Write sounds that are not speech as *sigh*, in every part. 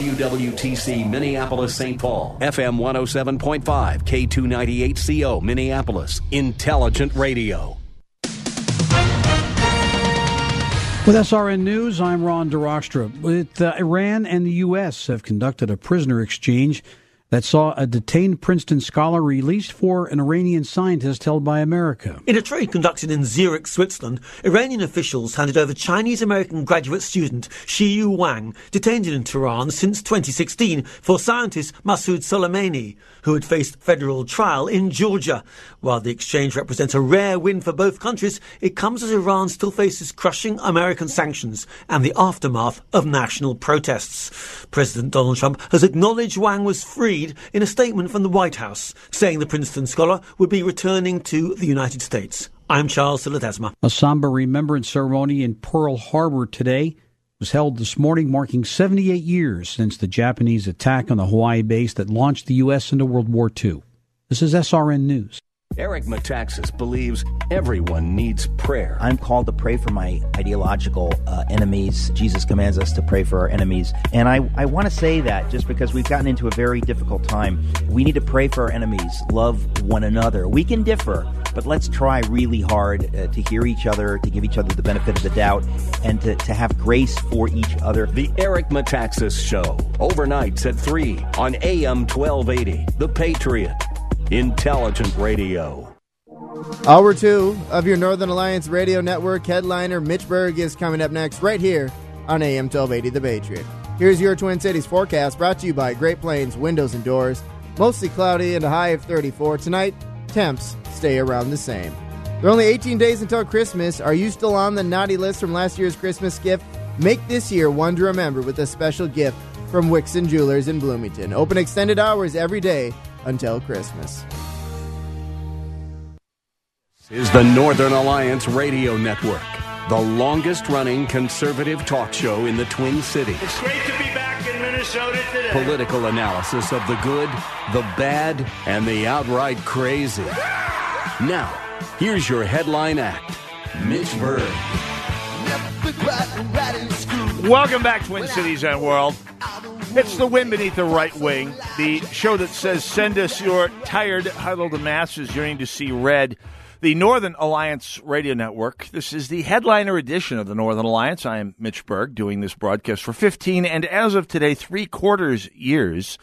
WWTC Minneapolis St. Paul, FM 107.5, K298CO Minneapolis, Intelligent Radio. With SRN News, I'm Ron DeRockstra. With uh, Iran and the U.S. have conducted a prisoner exchange that saw a detained Princeton scholar released for an Iranian scientist held by America. In a trade conducted in Zurich, Switzerland, Iranian officials handed over Chinese American graduate student Xiyue Wang, detained in Tehran since 2016, for scientist Masoud Soleimani, who had faced federal trial in Georgia. While the exchange represents a rare win for both countries, it comes as Iran still faces crushing American sanctions and the aftermath of national protests. President Donald Trump has acknowledged Wang was in a statement from the White House, saying the Princeton scholar would be returning to the United States. I'm Charles Siladesma. A somber remembrance ceremony in Pearl Harbor today was held this morning, marking 78 years since the Japanese attack on the Hawaii base that launched the U.S. into World War II. This is SRN News. Eric Metaxas believes everyone needs prayer. I'm called to pray for my ideological uh, enemies. Jesus commands us to pray for our enemies. And I, I want to say that just because we've gotten into a very difficult time, we need to pray for our enemies, love one another. We can differ, but let's try really hard uh, to hear each other, to give each other the benefit of the doubt, and to, to have grace for each other. The Eric Metaxas Show, overnights at 3 on AM 1280. The Patriot. Intelligent Radio. Hour two of your Northern Alliance Radio Network headliner Mitch Berg is coming up next, right here on AM 1280 The Patriot. Here's your Twin Cities forecast brought to you by Great Plains Windows and Doors. Mostly cloudy and a high of 34. Tonight, temps stay around the same. There are only 18 days until Christmas. Are you still on the naughty list from last year's Christmas gift? Make this year one to remember with a special gift from Wixon Jewelers in Bloomington. Open extended hours every day until Christmas. This is the Northern Alliance Radio Network, the longest running conservative talk show in the Twin Cities. It's great to be back in Minnesota today. Political analysis of the good, the bad, and the outright crazy. Now, here's your headline act Mitch Berg. Welcome back, Twin Cities and World. It's the wind beneath the right wing, the show that says, Send us your tired, huddled masses yearning to see red. The Northern Alliance Radio Network. This is the headliner edition of the Northern Alliance. I am Mitch Berg doing this broadcast for 15 and as of today, three quarters years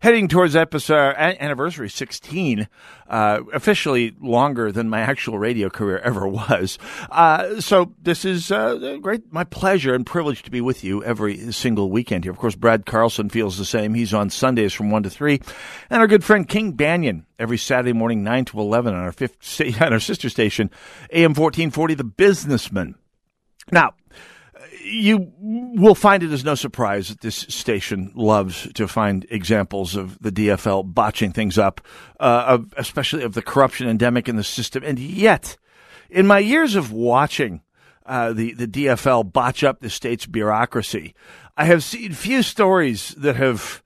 heading towards episode anniversary 16, uh, officially longer than my actual radio career ever was. Uh, so this is uh, great, my pleasure and privilege to be with you every single weekend here. Of course, Brad Carlson feels the same. He's on Sundays from one to three, and our good friend King Banaian every Saturday morning nine to eleven on our fifth *laughs* on our sister station, AM fourteen forty, The Businessman. Now, you will find it as no surprise that this station loves to find examples of the DFL botching things up, uh, of, especially of the corruption endemic in the system. And yet, in my years of watching uh, the the DFL botch up the state's bureaucracy, I have seen few stories that have.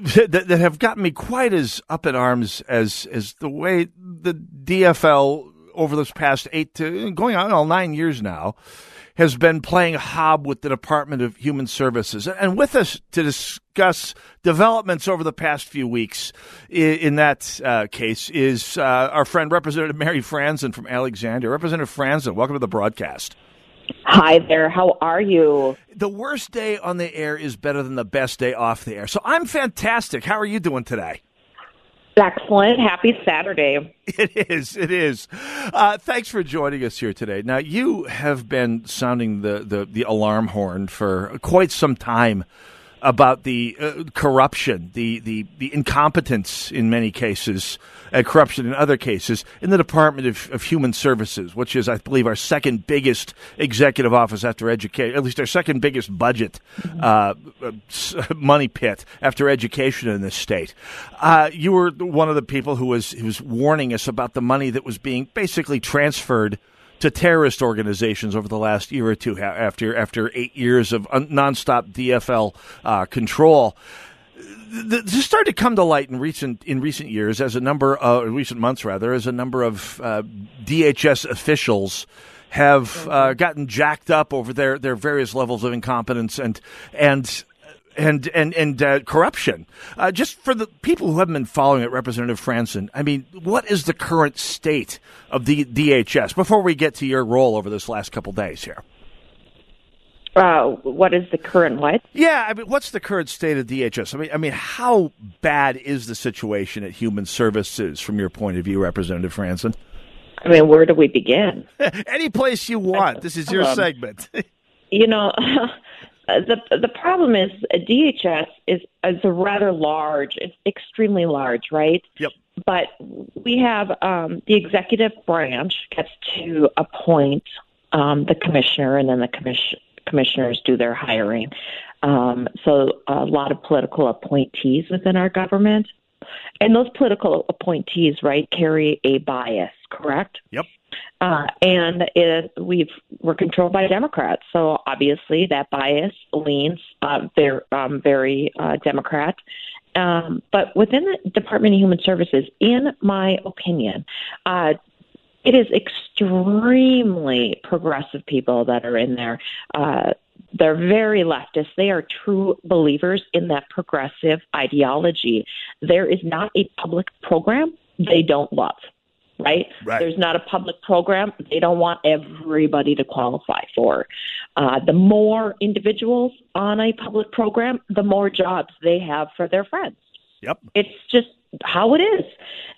That, that have gotten me quite as up in arms as as the way the DFL over this past eight to going on all nine years now has been playing hob with the Department of Human Services. And with us to discuss developments over the past few weeks in, in that uh, case is uh, our friend Representative Mary Franson from Alexandria. Representative Franson, welcome to the broadcast. Hi there. How are you? The worst day on the air is better than the best day off the air. So I'm fantastic. How are you doing today? Excellent. Happy Saturday. It is. It is. Uh, thanks for joining us here today. Now, you have been sounding the, the, the alarm horn for quite some time about the uh, corruption, the, the, the incompetence in many cases, and corruption in other cases in the Department of, of Human Services, which is, I believe, our second biggest executive office after education, at least our second biggest budget uh, money pit after education in this state. Uh, you were one of the people who was who was warning us about the money that was being basically transferred to terrorist organizations over the last year or two after after eight years of nonstop DFL uh, control. This started to come to light in recent in recent years as a number of recent months rather as a number of uh, DHS officials have uh, gotten jacked up over their, their various levels of incompetence and and and and and uh, corruption. Uh, just for the people who haven't been following it, Representative Franson, I mean, what is the current state of the DHS before we get to your role over this last couple days here? Uh, what is the current what? Yeah, I mean, what's the current state of DHS? I mean, I mean, how bad is the situation at Human Services from your point of view, Representative Franson? I mean, where do we begin? *laughs* Any place you want. This is *laughs* your um, segment. *laughs* you know, the the problem is DHS is is a rather large, it's extremely large, right? Yep. But we have um, the executive branch gets to appoint um, the commissioner, and then the commission commissioners do their hiring. Um, so a lot of political appointees within our government, and those political appointees, right, carry a bias, correct? Yep. Uh, and it, we've we're controlled by Democrats, so obviously that bias leans uh, very um, very uh, Democrat. Um, but within the Department of Human Services, in my opinion, uh, it is extremely progressive people that are in there. Uh, they're very leftist. They are true believers in that progressive ideology. There is not a public program they don't love right? right? There's not a public program they don't want everybody to qualify for. Uh, the more individuals on a public program, the more jobs they have for their friends. Yep. It's just how it is.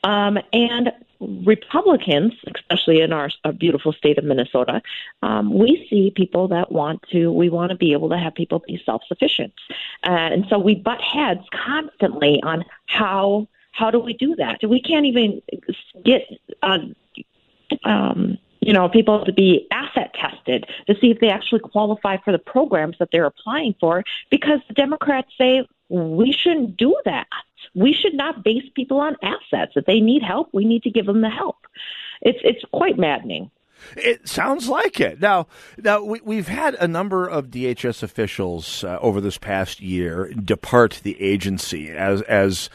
Um, and Republicans, especially in our, our beautiful state of Minnesota, um, we see people that want to, we want to be able to have people be self sufficient. Uh, and so we butt heads constantly on how how do we do that? We can't even get, uh, um, you know, people to be asset tested to see if they actually qualify for the programs that they're applying for because the Democrats say we shouldn't do that. We should not base people on assets. If they need help, we need to give them the help. It's it's quite maddening. It sounds like it. Now, now we, have had a number of DHS officials uh, over this past year depart the agency as as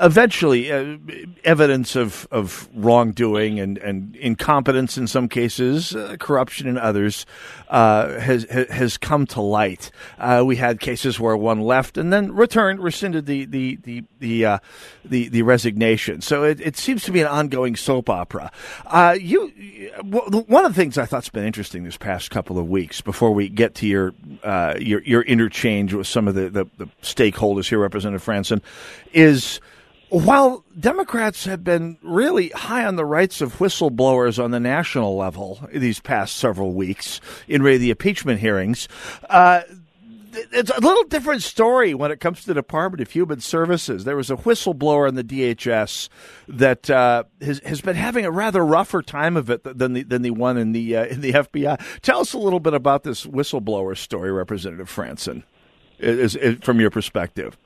eventually uh, evidence of, of wrongdoing and, and incompetence in some cases, uh, corruption in others, uh, has has come to light. Uh, we had cases where one left and then returned, rescinded the the the the uh, the, the, resignation. So it, it, seems to be an ongoing soap opera. Uh, you, one of the things I thought's been interesting this past couple of weeks, before we get to your your your interchange with some of the, the, the stakeholders here, Representative Franson, is while Democrats have been really high on the rights of whistleblowers on the national level these past several weeks in the impeachment hearings, uh, it's a little different story when it comes to the Department of Human Services. There was a whistleblower in the DHS that uh, has, has been having a rather rougher time of it than the than the one in the uh, in the FBI. Tell us a little bit about this whistleblower story, Representative Franson, is, is, from your perspective.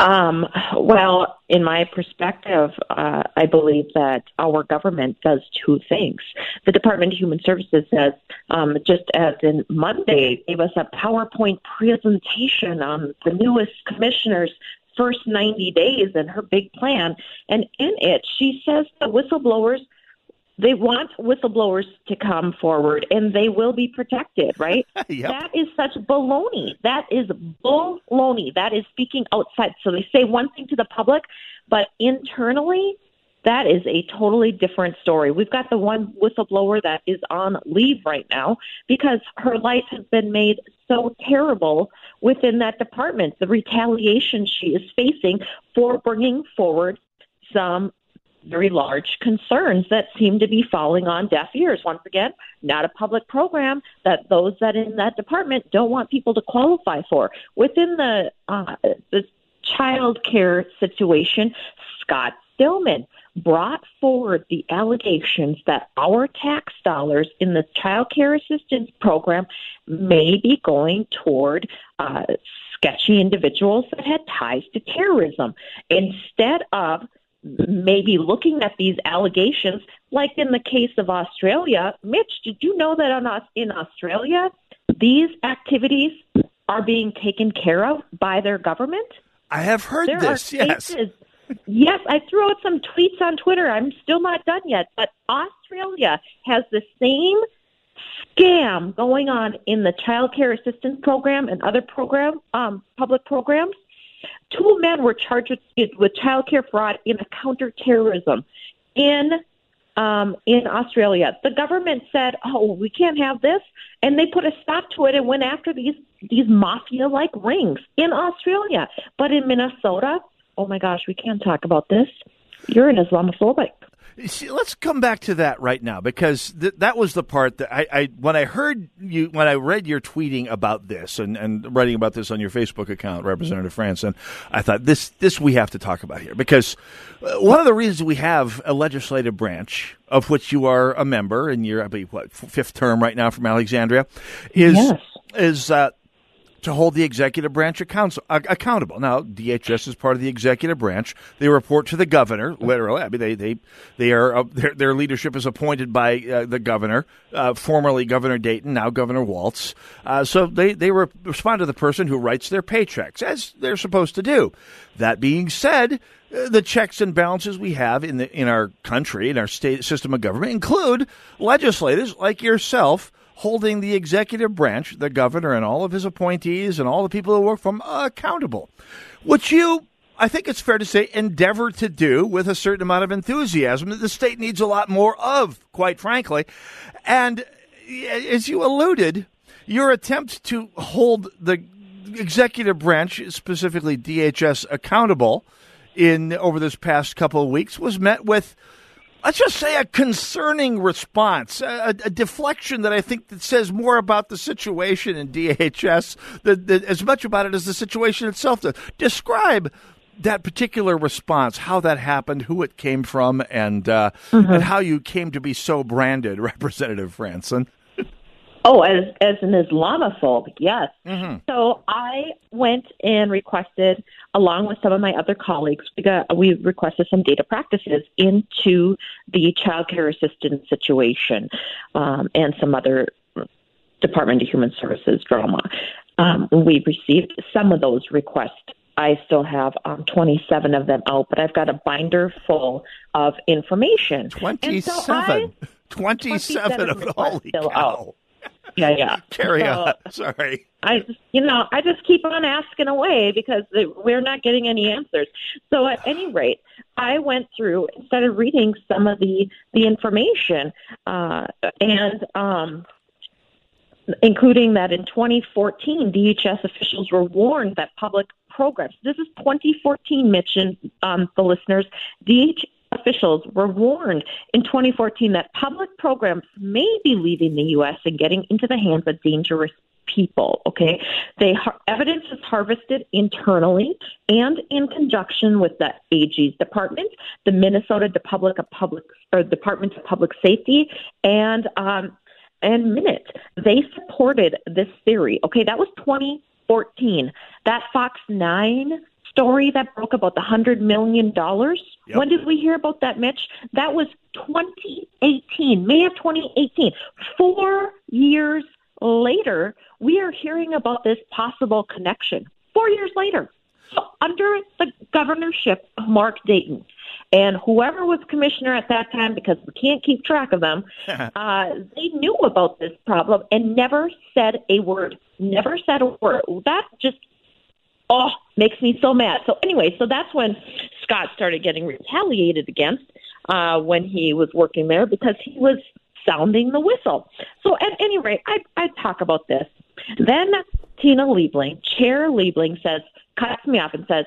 Um, well, in my perspective, uh, I believe that our government does two things. The Department of Human Services says, um, just as in Monday, gave us a PowerPoint presentation on the newest commissioner's first 90 days and her big plan. And in it, she says that whistleblowers – they want whistleblowers to come forward and they will be protected, right? *laughs* yep. That is such baloney. That is baloney. That is speaking outside. So they say one thing to the public, but internally, that is a totally different story. We've got the one whistleblower that is on leave right now because her life has been made so terrible within that department. The retaliation she is facing for bringing forward some very large concerns that seem to be falling on deaf ears. Once again, not a public program that those that in that department don't want people to qualify for. Within the uh, the child care situation, Scott Stillman brought forward the allegations that our tax dollars in the child care assistance program may be going toward uh, sketchy individuals that had ties to terrorism instead of maybe looking at these allegations, like in the case of Australia. Mitch, did you know that on, in Australia, these activities are being taken care of by their government? I have heard there this, yes. yes, I threw out some tweets on Twitter. I'm still not done yet, but Australia has the same scam going on in the child care assistance program and other program um, public programs Two men were charged with, with child care fraud in a counterterrorism in um, in Australia. The government said, "Oh, we can't have this," and they put a stop to it and went after these these mafia-like rings in Australia. But in Minnesota, oh my gosh, we can't talk about this. You're an Islamophobic. See, let's come back to that right now because th- that was the part that I, I, when I heard you when I read your tweeting about this and, and writing about this on your Facebook account, Representative Franson, I thought this this we have to talk about here because uh, one of the reasons we have a legislative branch of which you are a member and you're I believe what fifth term right now from Alexandria is yes. is uh, to hold the executive branch account- accountable. Now, DHS is part of the executive branch. They report to the governor. Literally, I mean, they they they are uh, their, their leadership is appointed by uh, the governor, uh, formerly Governor Dayton, now Governor Walz. Uh, so they they re- respond to the person who writes their paychecks as they're supposed to do. That being said, uh, the checks and balances we have in the in our country in our state system of government include legislators like yourself holding the executive branch, the governor and all of his appointees and all the people who work for him accountable, which you, I think it's fair to say, endeavor to do with a certain amount of enthusiasm that the state needs a lot more of, quite frankly. And as you alluded, your attempt to hold the executive branch, specifically DHS, accountable in over this past couple of weeks was met with let's just say a concerning response, a, a, deflection that I think that says more about the situation in DHS than, as much about it as the situation itself. To describe that particular response, how that happened, who it came from, and uh, mm-hmm. and how you came to be so branded, *laughs* Representative Franson. Oh, as as an Islamophobe, yes. Mm-hmm. So I went and requested, along with some of my other colleagues, we, got, we requested some data practices into the child care assistance situation um, and some other Department of Human Services drama. Um, we received some of those requests. I still have um, 27 of them out, but I've got a binder full of information. 27. So I, 27, 27 of it. Holy cow. Out yeah, yeah. *laughs* Carry so, on. Sorry. I just, you know, I just keep on asking away because we're not getting any answers. So at any rate, I went through and started reading some of the the information, uh, and um, including that in 2014, DHS officials were warned that public programs. This is 2014, Mitch and um, the listeners. DHS officials were warned in 2014 that public programs may be leaving the U.S. and getting into the hands of dangerous people. Okay, they evidence is harvested internally and in conjunction with the AG's department, the Minnesota Public of Public or Department of Public Safety, and um, and Minute. They supported this theory. Okay, that was 2014. That Fox Nine story that broke about the hundred million dollars. Yep. When did we hear about that, Mitch? That was 2018, May of 2018. Four years later, we are hearing about this possible connection. Four years later. So under the governorship of Mark Dayton, and whoever was commissioner at that time, because we can't keep track of them, *laughs* uh, they knew about this problem and never said a word. Never said a word. That just oh, makes me so mad. So anyway, so that's when Scott started getting retaliated against uh, when he was working there because he was sounding the whistle. So at any rate, I I talk about this. Then Tina Liebling, Chair Liebling says, cuts me off and says,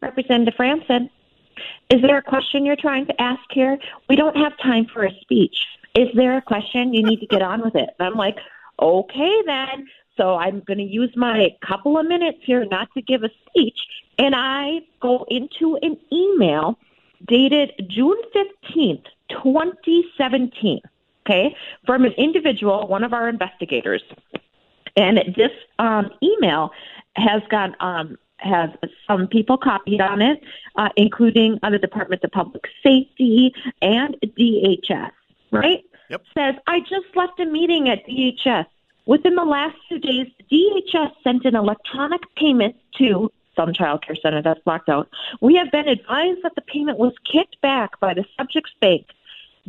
Representative Franson, Is there a question you're trying to ask here? We don't have time for a speech. Is there a question? You need to get on with it. And I'm like, okay, then. So I'm going to use my couple of minutes here not to give a speech. And I go into an email dated June 15th, 2017, okay, from an individual, one of our investigators. And this um, email has got um, has some people copied on it, uh, including uh, the Department of Public Safety and DHS. Right? Yep. Says I just left a meeting at DHS. Within the last two days, DHS sent an electronic payment to some child care center that's blocked out. We have been advised that the payment was kicked back by the subject's bank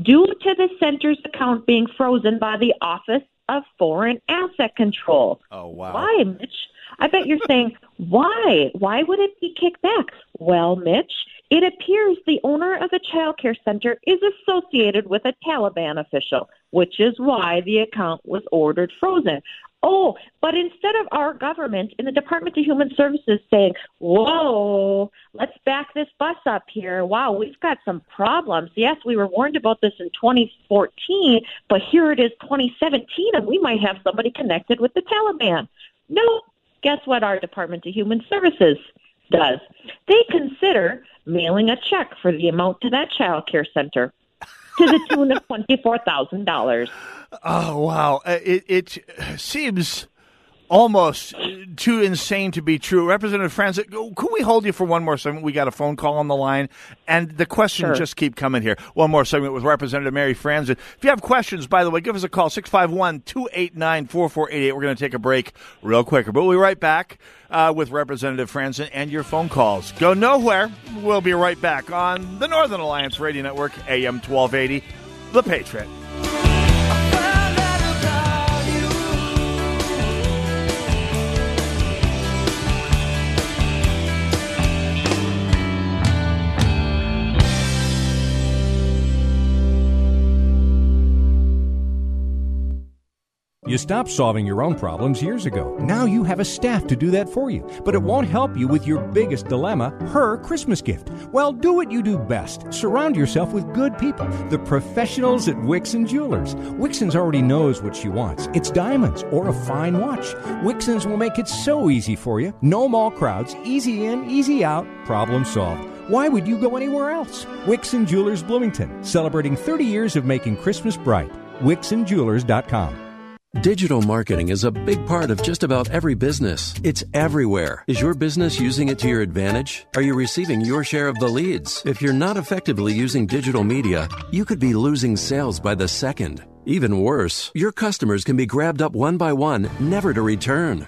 due to the center's account being frozen by the Office of Foreign Asset Control. Oh, wow. Why, Mitch? I bet you're saying, *laughs* why? Why would it be kicked back? Well, Mitch, it appears the owner of the child care center is associated with a Taliban official, which is why the account was ordered frozen. Oh, but instead of our government in the Department of Human Services saying, whoa, let's back this bus up here. Wow, we've got some problems. Yes, we were warned about this in 2014, but here it is 2017, and we might have somebody connected with the Taliban. No, guess what our Department of Human Services does? They consider mailing a check for the amount to that child care center to the tune of $24,000. Oh wow! Uh, It it seems almost too insane to be true. Representative Francis, could we hold you for one more segment? We got a phone call on the line, and the questions Sure. just keep coming here. One more segment with Representative Mary Franson. If you have questions, by the way, give us a call 651-289-4488. We're going to take a break real quick, but we'll be right back uh, with Representative Franson and your phone calls. Go nowhere. We'll be right back on the Northern Alliance Radio Network, AM 1280, The Patriot. You stopped solving your own problems years ago. Now you have a staff to do that for you. But it won't help you with your biggest dilemma, her Christmas gift. Well, do what you do best. Surround yourself with good people, the professionals at Wixon Jewelers. Wixon's already knows what she wants. It's diamonds or a fine watch. Wixon's will make it so easy for you. No mall crowds, easy in, easy out, problem solved. Why would you go anywhere else? Wixon Jewelers Bloomington, celebrating 30 years of making Christmas bright. WixonJewelers.com. Digital marketing is a big part of just about every business. It's everywhere. Is your business using it to your advantage? Are you receiving your share of the leads? If you're not effectively using digital media, you could be losing sales by the second. Even worse, your customers can be grabbed up one by one, never to return.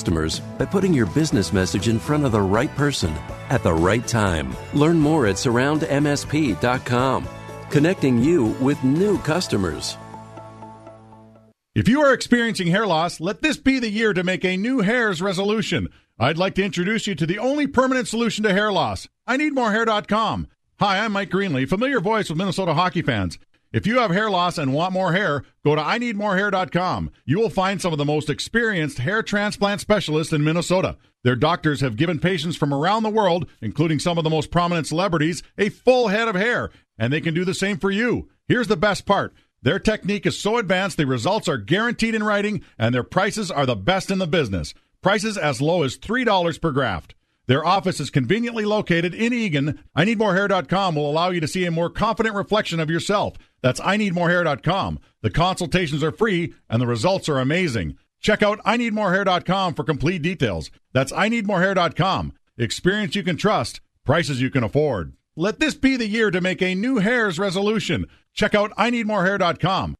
customers by putting your business message in front of the right person at the right time. Learn more at surroundmsp.com, connecting you with new customers. If you are experiencing hair loss, let this be the year to make a new hairs resolution. I'd like to introduce you to the only permanent solution to hair loss. I need more hair.com. Hi, I'm Mike Greenlee, familiar voice with Minnesota hockey fans. If you have hair loss and want more hair, go to I need more hair.com. You will find some of the most experienced hair transplant specialists in Minnesota. Their doctors have given patients from around the world, including some of the most prominent celebrities, a full head of hair, and they can do the same for you. Here's the best part. Their technique is so advanced, the results are guaranteed in writing, and their prices are the best in the business. Prices as low as $3 per graft. Their office is conveniently located in Eagan. I need more hair.com will allow you to see a more confident reflection of yourself. That's I need more hair.com. The consultations are free and the results are amazing. Check out I need more hair.com for complete details. That's I need more hair.com. Experience you can trust, prices you can afford. Let this be the year to make a new hairs resolution. Check out I need more hair.com.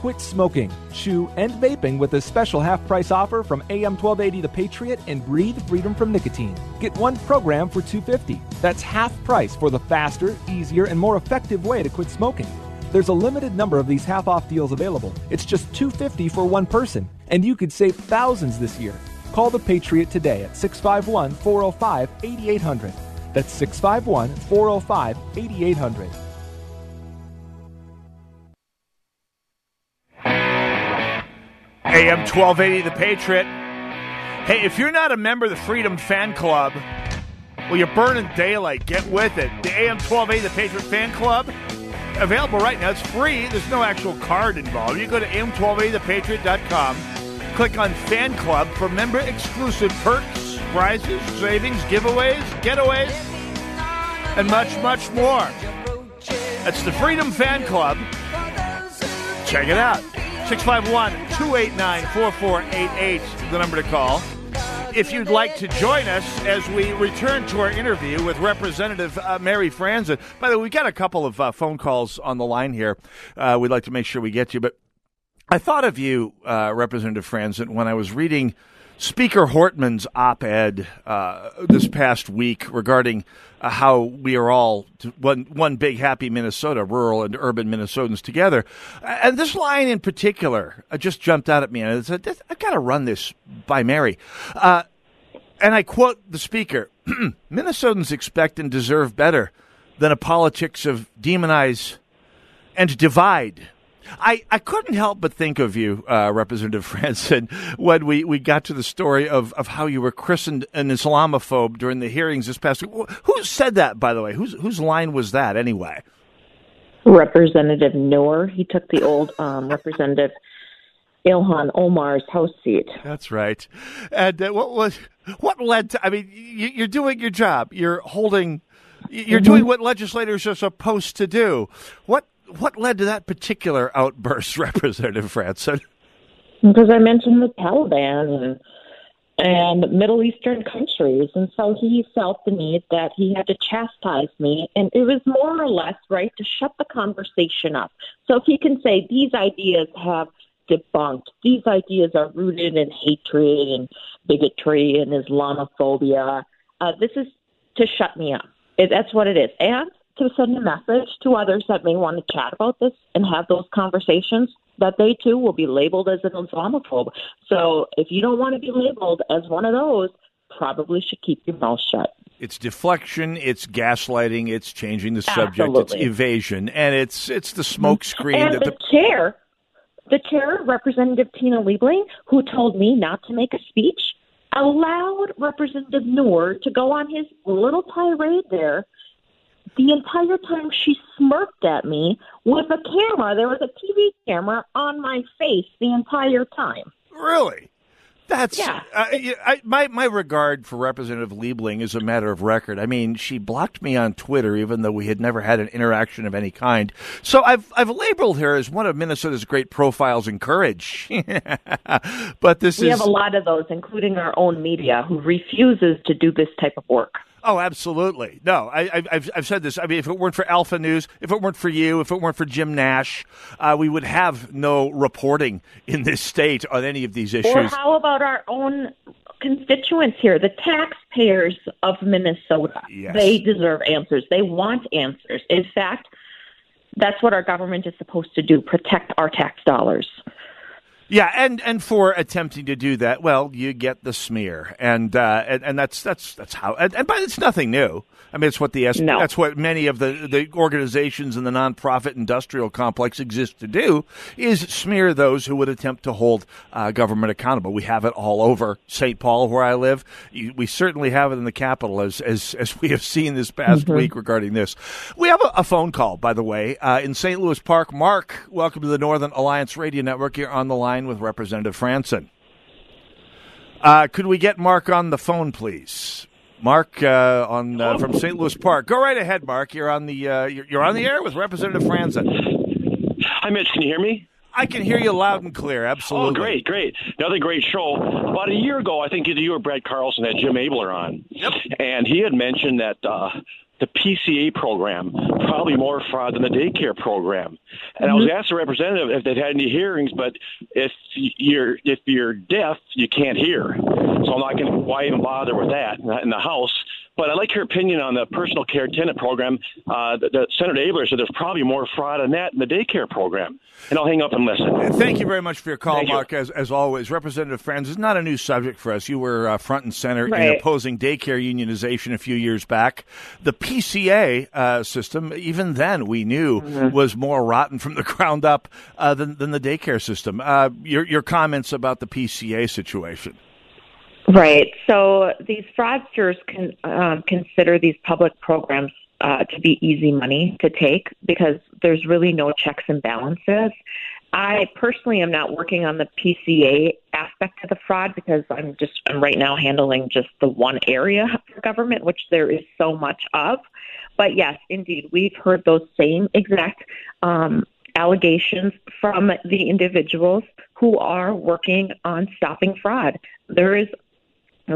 Quit smoking, chew, and vaping with a special half price offer from AM 1280 The Patriot and breathe freedom from nicotine. Get one program for 250. That's half price for the faster, easier, and more effective way to quit smoking. There's a limited number of these half off deals available. It's just 250 for one person, and you could save thousands this year. Call the Patriot today at 651 405 8800. That's 651 405 8800. AM 1280, The Patriot. Hey, if you're not a member of the Freedom Fan Club, well, you're burning daylight. Get with it. The AM 1280, The Patriot Fan Club, available right now. It's free. There's no actual card involved. You go to am1280thepatriot.com, click on Fan Club for member exclusive perks, prizes, savings, giveaways, getaways, and much, much more. That's the Freedom Fan Club. Check it out. 651 289 4488, the number to call. If you'd like to join us as we return to our interview with Representative uh, Mary Franson. By the way, we got a couple of uh, phone calls on the line here. Uh, we'd like to make sure we get you, but I thought of you, uh, Representative Franson, when I was reading Speaker Hortman's op ed uh, this past week regarding uh, how we are all one, one big happy Minnesota, rural and urban Minnesotans together. And this line in particular uh, just jumped out at me, and I said, I've got to run this by Mary. Uh, and I quote the Speaker *clears throat* Minnesotans expect and deserve better than a politics of demonize and divide I, I couldn't help but think of you, uh, Representative *laughs* Franson, when we, we got to the story of, of how you were christened an Islamophobe during the hearings this past week. Who said that, by the way? Whose, whose line was that, anyway? Representative Noor. He took the old um, Representative Ilhan Omar's House seat. That's right. And uh, what was what led to? I mean, you, are doing your job. You're holding. You're mm-hmm. doing what legislators are supposed to do. What what led to that particular outburst, *laughs* Representative Franson? Because I mentioned the Taliban and and Middle Eastern countries, and so he felt the need that he had to chastise me, and it was more or less right to shut the conversation up. So if he can say these ideas have debunked, these ideas are rooted in hatred and bigotry and Islamophobia, uh, this is to shut me up. It, that's what it is, and to send a message to others that may want to chat about this and have those conversations that they too will be labeled as an Islamophobe. So if you don't want to be labeled as one of those, probably should keep your mouth shut. It's deflection, it's gaslighting, it's changing the subject, Absolutely. it's evasion, and it's it's the smoke screen. And the, the chair, the chair, Representative Tina Liebling, who told me not to make a speech, allowed Representative Noor to go on his little tirade there the entire time she smirked at me with a camera. There was a TV camera on my face the entire time. Really? That's yeah. Uh, I, my my regard for Representative Liebling is a matter of record. I mean, she blocked me on Twitter, even though we had never had an interaction of any kind. So I've I've labeled her as one of Minnesota's great profiles in courage. *laughs* but this we is have a lot of those, including our own media, who refuses to do this type of work. Oh, absolutely. No, I, have I've said this. I mean, if it weren't for Alpha News, if it weren't for you, if it weren't for Jim Nash, uh, we would have no reporting in this state on any of these issues. Or how about our own constituents here, the taxpayers of Minnesota? Yes. They deserve answers. They want answers. In fact, that's what our government is supposed to do protect our tax dollars. Yeah, and and for attempting to do that, well, you get the smear, and uh, and, and that's that's that's how. And, and but it's nothing new. I mean, it's what the no. that's what many of the the organizations in the nonprofit industrial complex exist to do is smear those who would attempt to hold uh, government accountable. We have it all over St. Paul, where I live. We certainly have it in the capital, as as as we have seen this past mm-hmm. week regarding this. We have a, a phone call, by the way, uh, in St. Louis Park. Mark, welcome to the Northern Alliance Radio Network. You're on the line with Representative Franson. Uh, could we get Mark on the phone, please? Mark uh, on uh, from St. Louis Park. Go right ahead, Mark. You're on the uh, you're on the air with Representative Franson. Hi, Mitch. Can you hear me? I can hear you loud and clear. Absolutely. Oh, great, great. Another great show. About a year ago, I think either you or Brad Carlson had Jim Abeler on. Yep. And he had mentioned that uh, the PCA program, probably more fraud than the daycare program. And I was mm-hmm. asked a representative if they'd had any hearings, but if you're if you're deaf, you can't hear. So I'm not going to why even bother with that in the House. But I'd like your opinion on the personal care tenant program. Uh, the, the Senator Abeler said there's probably more fraud in that in the daycare program. And I'll hang up and listen. Thank you very much for your call, Thank you. Mark. As, as always, Representative Franz is not a new subject for us. You were uh, front and center in opposing daycare unionization a few years back. The PCA uh, system, even then, we knew Mm-hmm. was more rotten from the *laughs* ground up uh, than, than the daycare system. Uh, your, your comments about the PCA situation. Right. So these fraudsters can um, consider these public programs uh, to be easy money to take because there's really no checks and balances. I personally am not working on the PCA aspect of the fraud because I'm just I'm right now handling just the one area for government, which there is so much of. But yes, indeed, we've heard those same exact um, allegations from the individuals who are working on stopping fraud. There is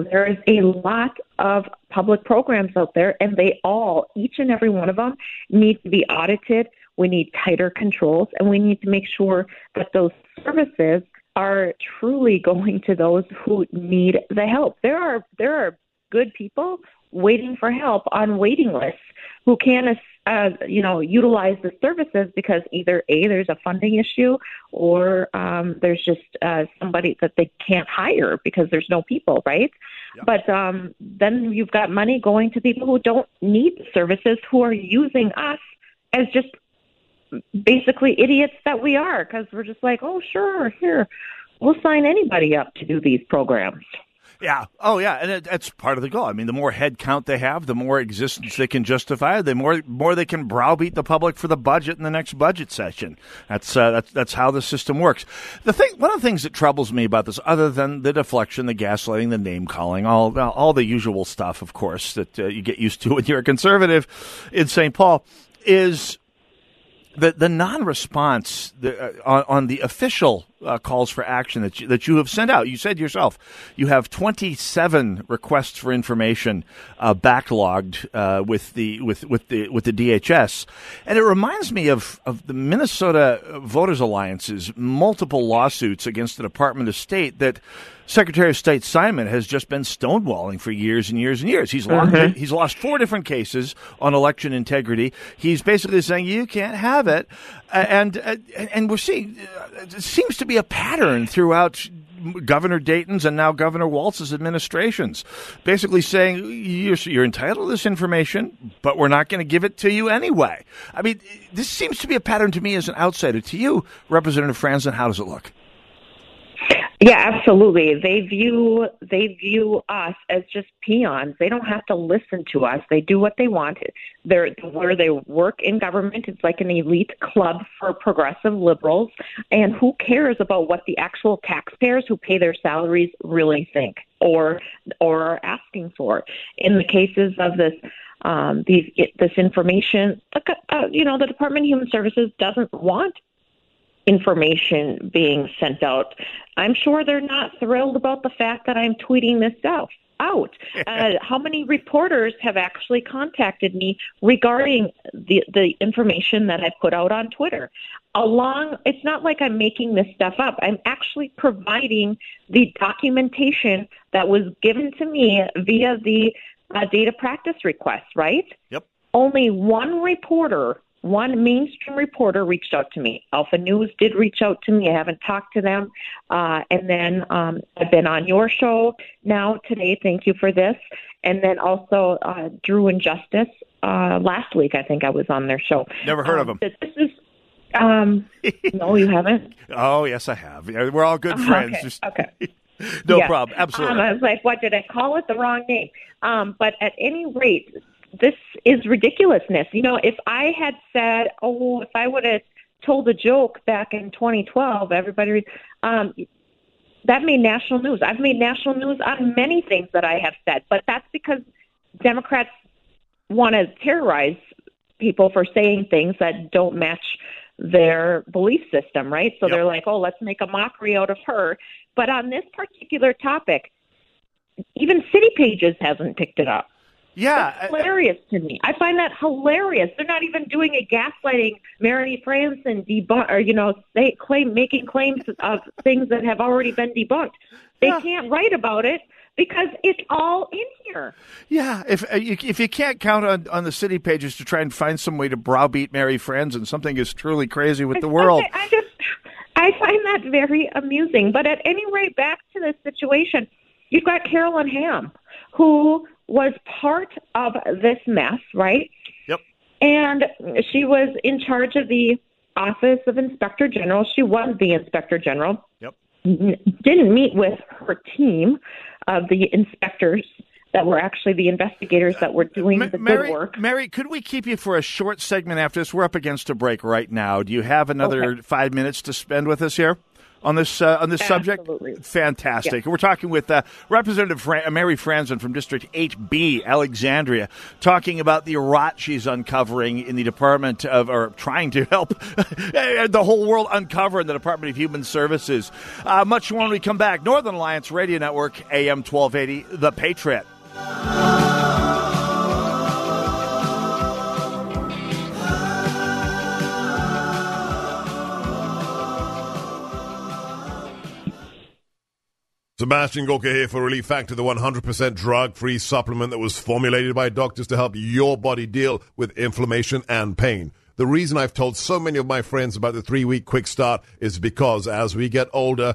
there is a lot of public programs out there, and they all, each and every one of them, need to be audited. We need tighter controls, and we need to make sure that those services are truly *laughs* going to those who need the help. There are there are good people waiting for help on waiting lists who can't, uh, you know utilize the services because either a there's a funding issue or um, there's just uh, somebody that they can't hire because there's no people right? But um, then you've got money going to people who don't need the services who are using us as just basically idiots that we are because we're just like oh sure here we'll sign anybody up to do these programs Yeah. Oh, yeah. And it, that's part of the goal. I mean, the more head count they have, the more existence they can justify. The more more they can browbeat the public for the budget in the next budget session. That's uh, that's that's how the system works. The thing, one of the things that troubles me about this, other than the deflection, the gaslighting, the name calling, all all the usual stuff, of course, that uh, you get used to when you're a conservative in St. Paul, is the the non-response the, uh, on, on the official uh, calls for action that you, that you have sent out. You said yourself you have 27 requests for information uh, backlogged uh, with the with with the with the DHS, and it reminds me of of the Minnesota Voters Alliance's multiple lawsuits against the Department of State that. Secretary of State Simon has just been stonewalling for years and years and years. He's lost, Mhm. he's lost four different cases on election integrity. He's basically saying you can't have it, and uh, and we're seeing it seems to be a pattern throughout. Governor Dayton's and now Governor Walz's administrations, basically saying you're, you're entitled to this information, but we're not going to give it to you anyway. I mean, this seems to be a pattern to me as an outsider. To you, Representative Franson, how does it look? Yeah, absolutely. They view they view us as just peons. They don't have to listen to us. They do what they want. They're where they work in government. It's like an elite club for progressive liberals. And who cares about what the actual taxpayers who pay their salaries really think or or are asking for? In the cases of this um, these this information, uh, you know, the Department of Human Services doesn't want information being sent out. I'm sure they're not thrilled about the fact that I'm tweeting this out. Out. *laughs* Uh, how many reporters have actually contacted me regarding the the information that I put out on Twitter? Along, it's not like I'm making this stuff up. I'm actually providing the documentation that was given to me via the uh, data practice request. Right? Yep. Only one reporter one mainstream reporter reached out to me. Alpha News did reach out to me. I haven't talked to them. Uh, and then um, I've been on your show now today. Thank you for this. And then also uh, Drew and Justice. Uh, last week, I think I was on their show. Never heard of Um, them. This is. Um, no, you haven't. *laughs* Oh, yes, I have. We're all good Uh, friends. okay, Just- okay. *laughs* no Yeah. problem. Absolutely. Um, I was like, what did I call it? The wrong name. Um, but at any rate, this is ridiculousness. You know, if I had said, oh, if I would have told a joke back in 2012, everybody, um, that made national news. I've made national news on many things that I have said, but that's because Democrats want to terrorize people for saying things that don't match their belief system, right? So they're like, oh, let's make a mockery out of her. But on this particular topic, even City Pages hasn't picked it up. Yeah, That's hilarious to me. I find that hilarious. They're not even doing a gaslighting Mary Franson debunk or you know they claim making claims of things that have already been debunked. They can't write about it because it's all in here. Yeah, if uh, you, if you can't count on, on the city pages to try and find some way to browbeat Mary Franson, something is truly crazy with the world. I, I just I find that very amusing. But at any rate, back to this situation, you've got Carolyn Ham, who was part of this mess, right? Yep. And she was in charge of the Office of Inspector General. She was the Inspector General. Yep. Didn't meet with her team of the inspectors that were actually the investigators that were doing the Mary, good work. Mary, could we keep you for a short segment after this? We're up against a break right now. Do you have another Okay. five minutes to spend with us here on this uh, on this subject? Fantastic. Yeah. We're talking with uh, Representative Fra- Mary Franson from District 8B, Alexandria, talking about the rot she's uncovering in the Department of, or trying to help *laughs* the whole world uncover in the Department of Human Services. Uh, much more when we come back. Northern Alliance Radio Network, AM 1280, The Patriot. Sebastian Gorka here for Relief Factor, the 100% drug free supplement that was formulated by doctors to help your body deal with inflammation and pain. The reason I've told so many of my friends about the three week quick start is because as we get older,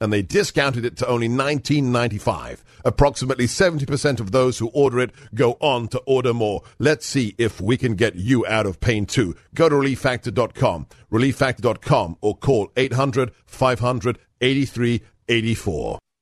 and they discounted it to only $19.95. Approximately 70% of those who order it go on to order more. Let's see if we can get you out of pain too. Go to relieffactor.com, relieffactor.com, or call 800 500 8384.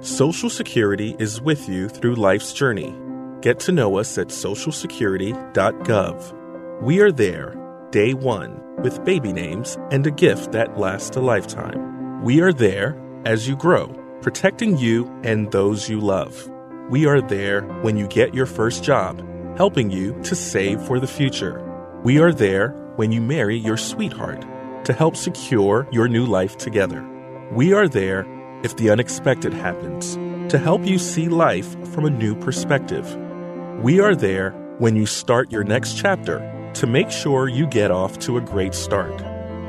Social Security is with you through life's journey. Get to know us at socialsecurity.gov. We are there, day one, with baby names and a gift that lasts a lifetime. We are there as you grow, protecting you and those you love. We are there when you get your first job, helping you to save for the future. We are there when you marry your sweetheart to help secure your new life together. We are there if the unexpected happens, to help you see life from a new perspective. We are there when you start your next chapter to make sure you get off to a great start.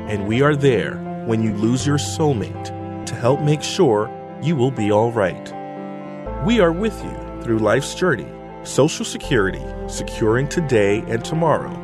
And we are there when you lose your soulmate to help make sure you will be all right. We are with you through life's journey, Social Security, securing today and tomorrow.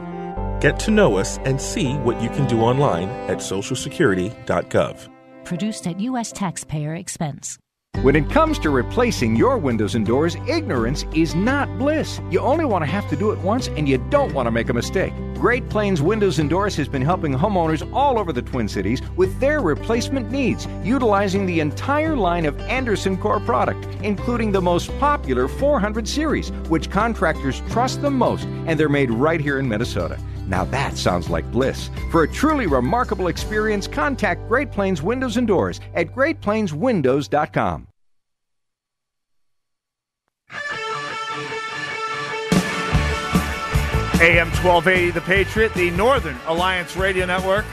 Get to know us and see what you can do online at socialsecurity.gov. Produced at U.S. taxpayer expense. When it comes to replacing your windows and doors, ignorance is not bliss. You only want to have to do it once and you don't want to make a mistake. Great Plains Windows and Doors has been helping homeowners all over the Twin Cities with their replacement needs, utilizing the entire line of Andersen Core product, including the most popular 400 series, which contractors trust the most, and they're made right here in Minnesota. Now that sounds like bliss. For a truly remarkable experience, contact Great Plains Windows and Doors at greatplainswindows.com. AM 1280, The Patriot, the Northern Alliance Radio Network.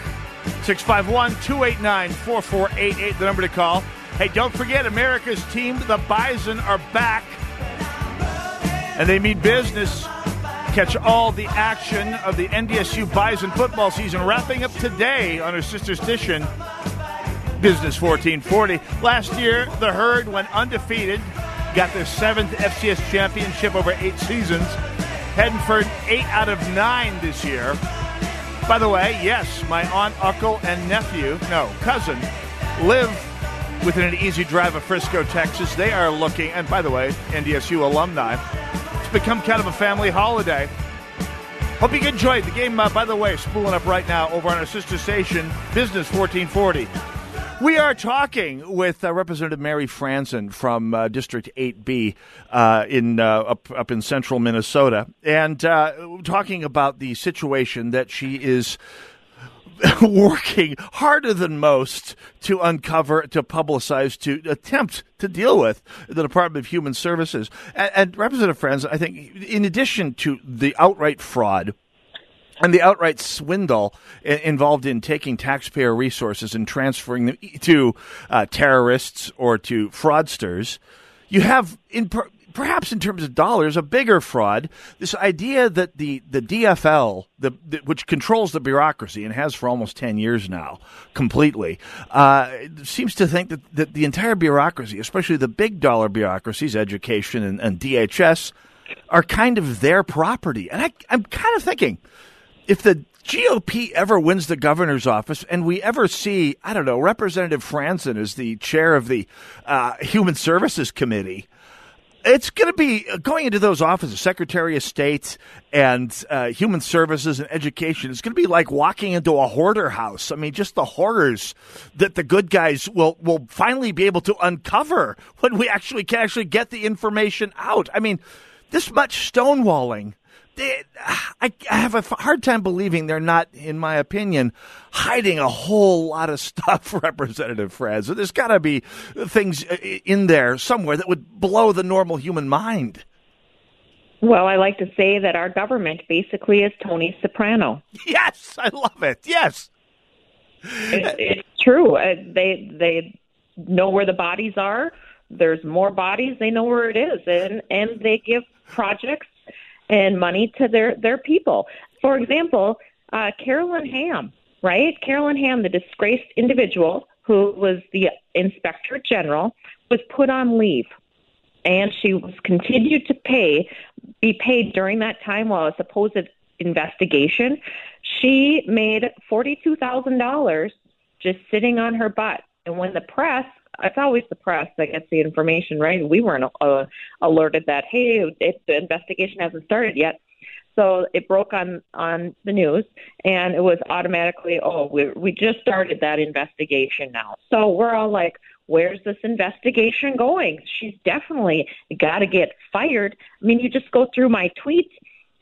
651 289 4488, the number to call. Hey, don't forget, America's team, the Bison, are back. And they mean business. Catch all the action of the NDSU Bison football season wrapping up today on our sister station, Business 1440. Last year, the Herd went undefeated, got their seventh FCS championship over eight seasons. heading for eight out of nine this year. By the way, yes, my aunt, uncle, and nephew, no, cousin, live within an easy drive of Frisco, Texas. They are looking, and by the way, NDSU alumni. Become kind of a family holiday. Hope you enjoyed the game. Uh, by the way, spooling up right now over on our sister station, Business 1440. We are talking with uh, Representative Mary Franson from uh, District 8B uh, in uh, up up in central Minnesota, and uh, talking about the situation that she is *laughs* working harder than most to uncover, to publicize, to attempt to deal with the Department of Human Services. And, and Representative Friends, I think, in addition to the outright fraud and the outright swindle involved in taking taxpayer resources and transferring them to uh, terrorists or to fraudsters, you have in per- perhaps in terms of dollars a bigger fraud. This idea that the the DFL, the, the which controls the bureaucracy and has for almost ten years now, completely, uh, seems to think that, that the entire bureaucracy, especially the big dollar bureaucracies, education and, and DHS, are kind of their property. And I, I'm kind of thinking if the GOP ever wins the governor's office and we ever see, I don't know, Representative Franson as the chair of the uh, Human Services Committee, it's going to be going into those offices, Secretary of State and uh, Human Services and Education. It's going to be like walking into a hoarder house. I mean, just the horrors that the good guys will will finally be able to uncover when we actually can actually get the information out. I mean, this much stonewalling I, have a hard time believing they're not, in my opinion, hiding a whole lot of *laughs* stuff, Representative Fred. So there's got to be things uh, in there somewhere that would blow the normal human mind. Well, I like to say that our government basically is Tony Soprano. Yes, I love it. Yes, it, it's true. Uh, they they know where the bodies are. There's more bodies. They know where it is, and and they give projects and money to their their people. For example, uh, Carolyn Ham, right? Carolyn Ham, the disgraced individual who was the inspector general, was put on leave, and she was continued to pay be paid during that time while a supposed investigation. She made forty two thousand dollars just sitting on her butt, and when the press it's always the press that gets the information, right? We weren't uh, alerted that hey, it, the investigation hasn't started yet. So it broke on on the news, and it was automatically, oh, we we just started that investigation now. So we're all like, where's this investigation going? She's definitely got to get fired. I mean, you just go through my tweets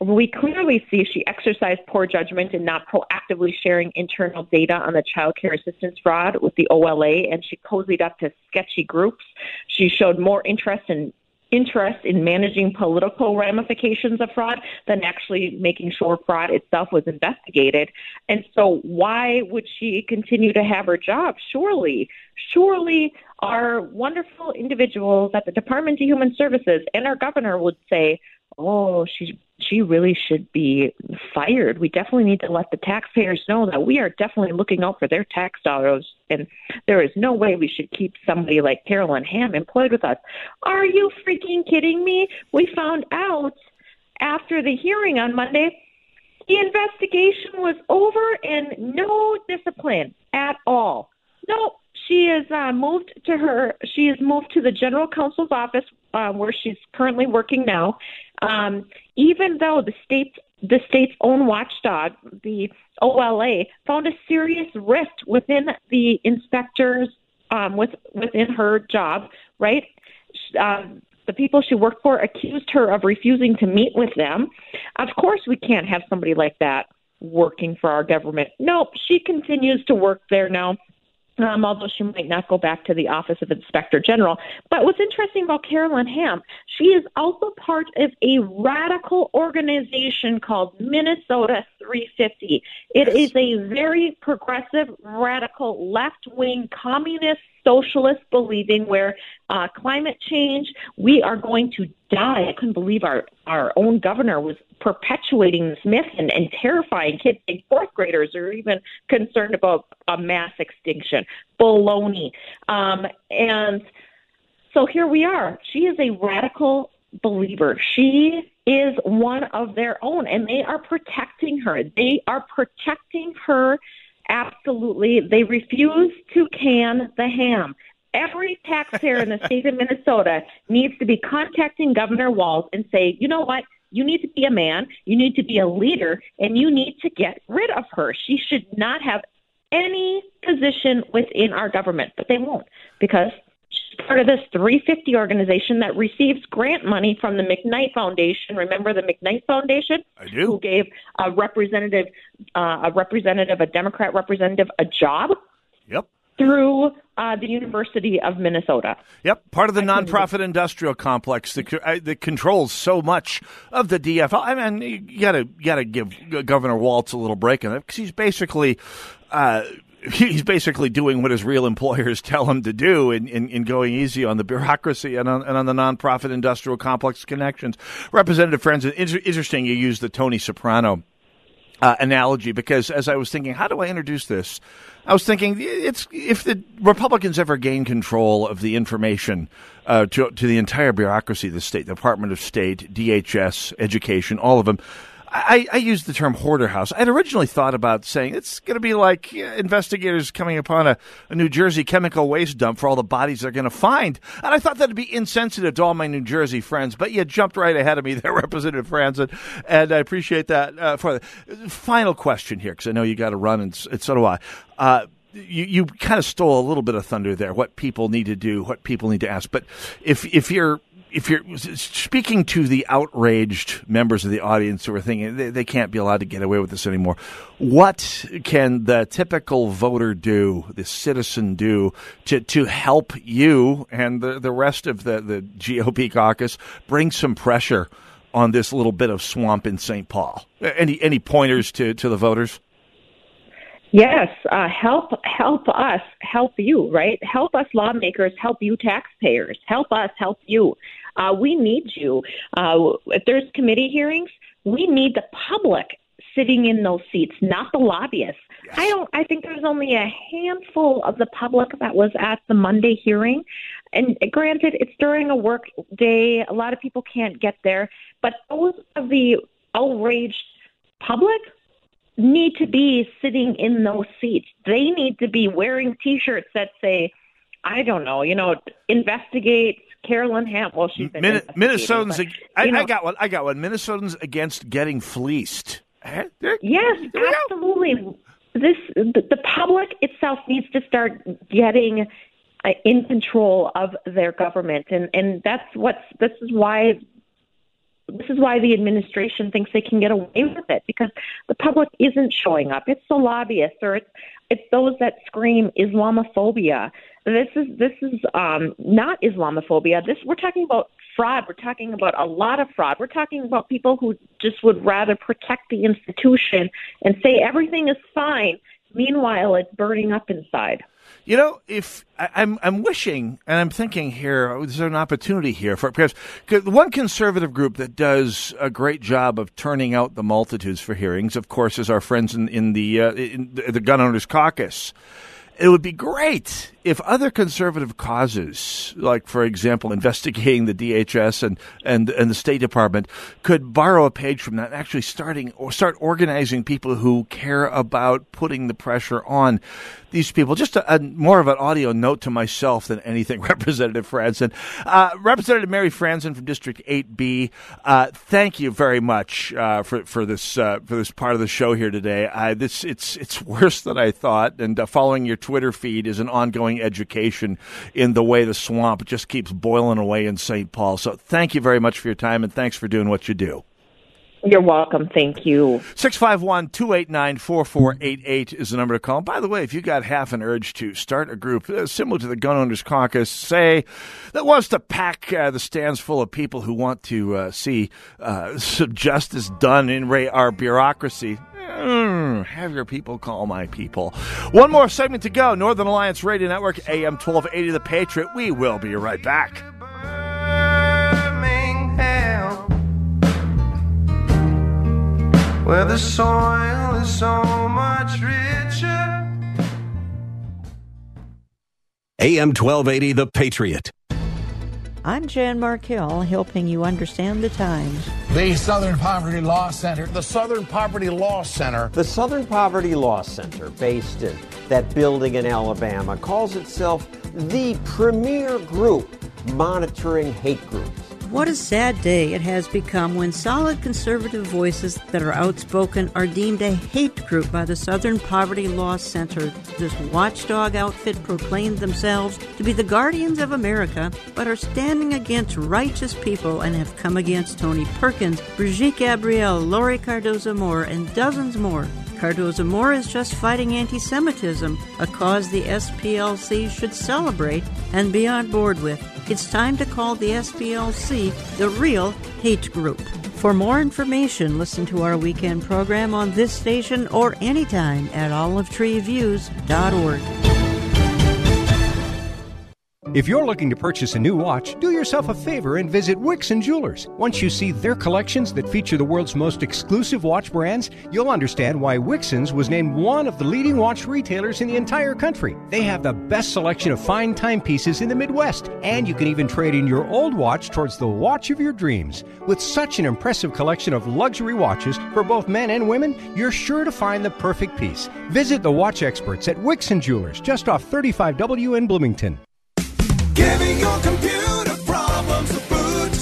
we clearly see she exercised poor judgment in not proactively sharing internal data on the child care assistance fraud with the OLA, and she cozied up to sketchy groups. She showed more interest in interest in managing political ramifications of fraud than actually making sure fraud itself was investigated. And so, why would she continue to have her job? Surely, surely, our wonderful individuals at the Department of Human Services and our governor would say, oh, she she really should be fired. We definitely need to let the taxpayers know that we are definitely looking out for their tax dollars, and there is no way we should keep somebody like Carolyn Ham employed with us. Are you freaking kidding me? We found out after the hearing on Monday the investigation was over and no discipline at all. No, she is uh, moved to her. She is moved to the general counsel's office uh, where she's currently working now, um, even though the state's the state's own watchdog, the OLA, found a serious rift within the inspectors um, with within her job. Right, um, the people she worked for accused her of refusing to meet with them. Of course, we can't have somebody like that working for our government. Nope, she continues to work there now um, although she might not go back to the Office of Inspector General. But what's interesting about Carolyn Ham, she is also part of a radical organization called Minnesota 350. It is a very progressive, radical, left wing communist socialist believing where uh, climate change, we are going to die. I couldn't believe our, our own governor was perpetuating this myth and, and terrifying kids. Like fourth graders are even concerned about a mass extinction. Baloney. Um, and so here we are. She is a radical believer. She is one of their own, and they are protecting her. They are protecting her absolutely. They refuse to can the ham. Every taxpayer in the *laughs* state of Minnesota needs to be contacting Governor Walz and say, you know what? You need to be a man, you need to be a leader, and you need to get rid of her. She should not have any position within our government, but they won't because part of this 350 organization that receives grant money from the McKnight Foundation. Remember the McKnight Foundation? I do. Who gave a representative, uh, a representative, a Democrat representative, a job? Yep. Through uh, the University of Minnesota. Yep, part of the nonprofit industrial complex that, uh, that controls so much of the DFL. I mean, you gotta you gotta give Governor Walz a little break on that because he's basically. Uh, he's basically doing what his real employers *laughs* tell him to do in, in, in going easy on the bureaucracy and on, and on the nonprofit industrial complex connections. Representative Friends, interesting you use the Tony Soprano uh, analogy because as I was thinking, how do I introduce this? I was thinking it's if the Republicans ever gain control of the information uh, to to the entire bureaucracy, of the state Department of State, DHS, education, all of them. I, I used the term hoarder house. I had originally thought about saying it's going to be like investigators coming upon a, a, New Jersey chemical waste dump for all the bodies they're going to find. And I thought that'd be insensitive to all my New Jersey friends, but you jumped right ahead of me there, *laughs* Representative Franson, and I appreciate that. Uh, for the final question here, because I know you got to run, and, and, so do I. Uh, you, you kind of stole a little bit of thunder there. What people need to do, what people need to ask. But if if you're if you're speaking to the outraged members of the audience who are thinking they, they, can't be allowed to get away with this anymore, what can the typical voter do, the citizen do, to, to help you and the, the rest of the, the GOP caucus bring some pressure on this little bit of swamp in St. Paul? Any any pointers to, to the voters? Yes, uh, help help us, help you, right? Help us lawmakers, help you taxpayers, help us, help you. Uh, we need you. Uh, if there's committee hearings, we need the public sitting in those seats, not the lobbyists. Yes. I don't. I think there's only a handful of the public that was at the Monday hearing, and granted, it's during a work day. A lot of people can't get there, but those of the outraged public need to be sitting in those seats. They need to be wearing T-shirts that say, "I don't know," you know, investigate Carolyn Ham. Well, she's been Min- Minnesotans. But, I, I, got one. I got one. Minnesotans against getting fleeced. Yes, absolutely. This the, the public itself needs to start getting uh, in control of their government, and and that's what's this is why this is why the administration thinks they can get away with it because the public isn't showing up. It's the lobbyists or it's it's those that scream Islamophobia. This is this is um, not Islamophobia. This we're talking about fraud. We're talking about a lot of fraud. We're talking about people who just would rather protect the institution and say everything is fine. Meanwhile, it's burning up inside. You know, if I, I'm, I'm wishing and I'm thinking here, there's an opportunity here for because the one conservative group that does a great job of turning out the multitudes for hearings, of course, is our friends in, in the uh, in the Gun Owners Caucus. It would be great if other conservative causes, like for example investigating the DHS and, and and the State Department, could borrow a page from that and actually starting or start organizing people who care about putting the pressure on these people. Just a, a more of an audio note to myself than anything, *laughs* Representative Franson. Uh, Representative Mary Franson from District 8B, uh, thank you very much uh, for for this uh, for this part of the show here today. this it's it's *laughs* worse than I thought, and uh, following your Twitter feed is an ongoing education in the way the swamp just keeps boiling away in St. Paul. So thank you very much for your time, and thanks for doing what you do. You're welcome. Thank you. 651 289 4488 is the number to call. By the way, if you got half an urge to start a group uh, similar to the Gun Owners Caucus, say, that wants to pack uh, the stands full of people who want to uh, see uh, *laughs* some justice done in our bureaucracy, mm, have your people call my people. One more segment to go. Northern Alliance Radio Network, AM 1280 The Patriot. We will be right back. where the soil is so much richer. AM 1280, The Patriot. I'm Jan Markell, helping you understand the times. The Southern Poverty Law Center. The Southern Poverty Law Center. The Southern Poverty Law Center, based in that building in Alabama, calls itself the premier group monitoring hate groups. What a sad day it has become when solid conservative voices that are outspoken are deemed a hate group by the Southern Poverty Law Center. This watchdog outfit proclaimed themselves to be the guardians of America, but are standing against righteous people and have come against Tony Perkins, Brigitte Gabriel, Laurie Cardoza Moore, and dozens more. Cardoza Moore is just fighting anti Semitism, a cause the SPLC should celebrate and be on board with. It's time to call the SPLC the real hate group. For more information, listen to our weekend program on this station or anytime at olivetreeviews.org. If you're looking to purchase a new watch, do yourself a favor and visit Wixon Jewelers. Once you see their collections that feature the world's most exclusive watch brands, you'll understand why Wixon's was named one of the leading watch retailers in the entire country. They have the best selection of fine timepieces in the Midwest, and you can even trade in your old watch towards the watch of your dreams. With such an impressive collection of luxury watches for both men and women, you're sure to find the perfect piece. Visit the watch experts at Wixon Jewelers, just off 35W in Bloomington. Your computer problems a boot.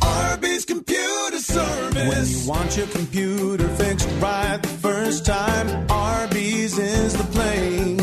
RB's Computer Service. When you want your computer fixed right the first time, RB's is the place.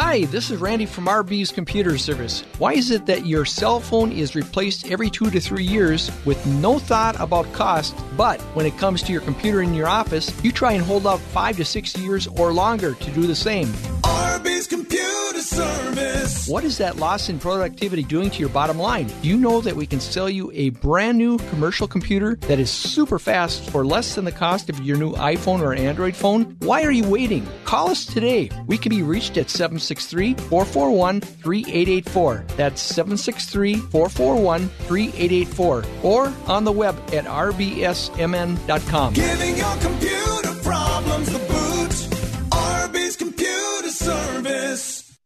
Hi, this is Randy from RB's Computer Service. Why is it that your cell phone is replaced every two to three years with no thought about cost, but when it comes to your computer in your office, you try and hold out five to six years or longer to do the same? RB's Computer Service. What is that loss in productivity doing to your bottom line? Do you know that we can sell you a brand new commercial computer that is super fast for less than the cost of your new iPhone or Android phone? Why are you waiting? Call us today. We can be reached at 763 441 3884. That's 763 441 3884. Or on the web at rbsmn.com. Giving your computer problems the boot. RB's Computer Service.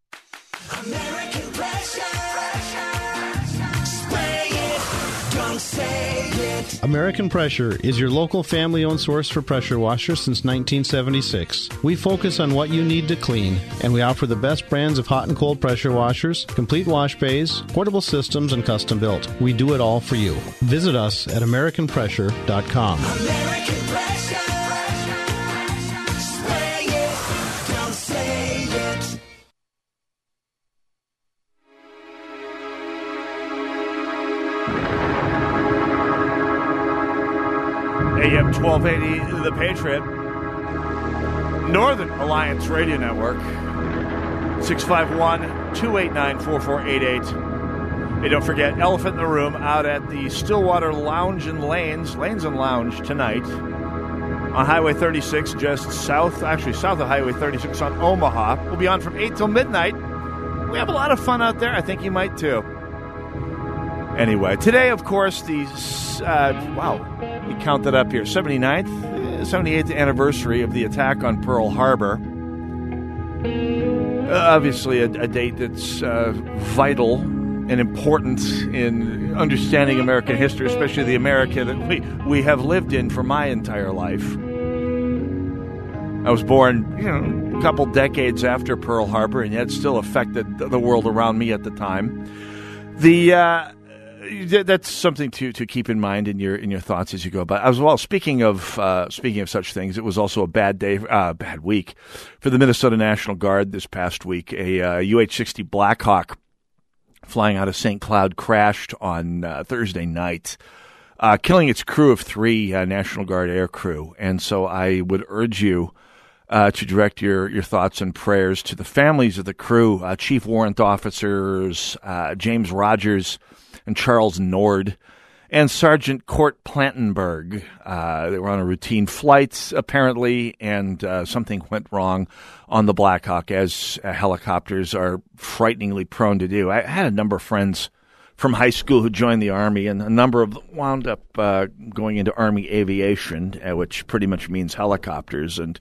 American pressure. American Pressure is your local family owned source for pressure washers since 1976. We focus on what you need to clean, and we offer the best brands of hot and cold pressure washers, complete wash bays, portable systems, and custom built. We do it all for you. Visit us at AmericanPressure.com. American 1280, The Patriot. Northern Alliance Radio Network. 651 289 4488. Hey, don't forget, Elephant in the Room out at the Stillwater Lounge and Lanes, Lanes and Lounge tonight on Highway 36, just south, actually south of Highway 36 on Omaha. We'll be on from 8 till midnight. We have a lot of fun out there. I think you might too. Anyway, today, of course, the, uh, wow, we count that up here, 79th, uh, 78th anniversary of the attack on Pearl Harbor. Uh, obviously, a, a date that's uh, vital and important in understanding American history, especially the America that we, we have lived in for my entire life. I was born, you know, a couple decades after Pearl Harbor, and yet still affected the world around me at the time. The uh, that's something to, to keep in mind in your in your thoughts as you go. But as well, speaking of uh, speaking of such things, it was also a bad day, uh, bad week for the Minnesota National Guard this past week. A uh, UH-60 Blackhawk flying out of St. Cloud crashed on uh, Thursday night. Uh, killing its crew of three uh, National Guard air crew. And so I would urge you uh, to direct your, your thoughts and prayers to the families of the crew, uh, Chief Warrant Officers uh, James Rogers and Charles Nord, and Sergeant Kort Plantenberg. Uh, they were on a routine flight, apparently, and uh, something went wrong on the Blackhawk, as uh, helicopters are frighteningly prone to do. I had a number of friends from high school who joined the Army, and a number of them wound up uh, going into Army aviation, uh, which pretty much means helicopters. And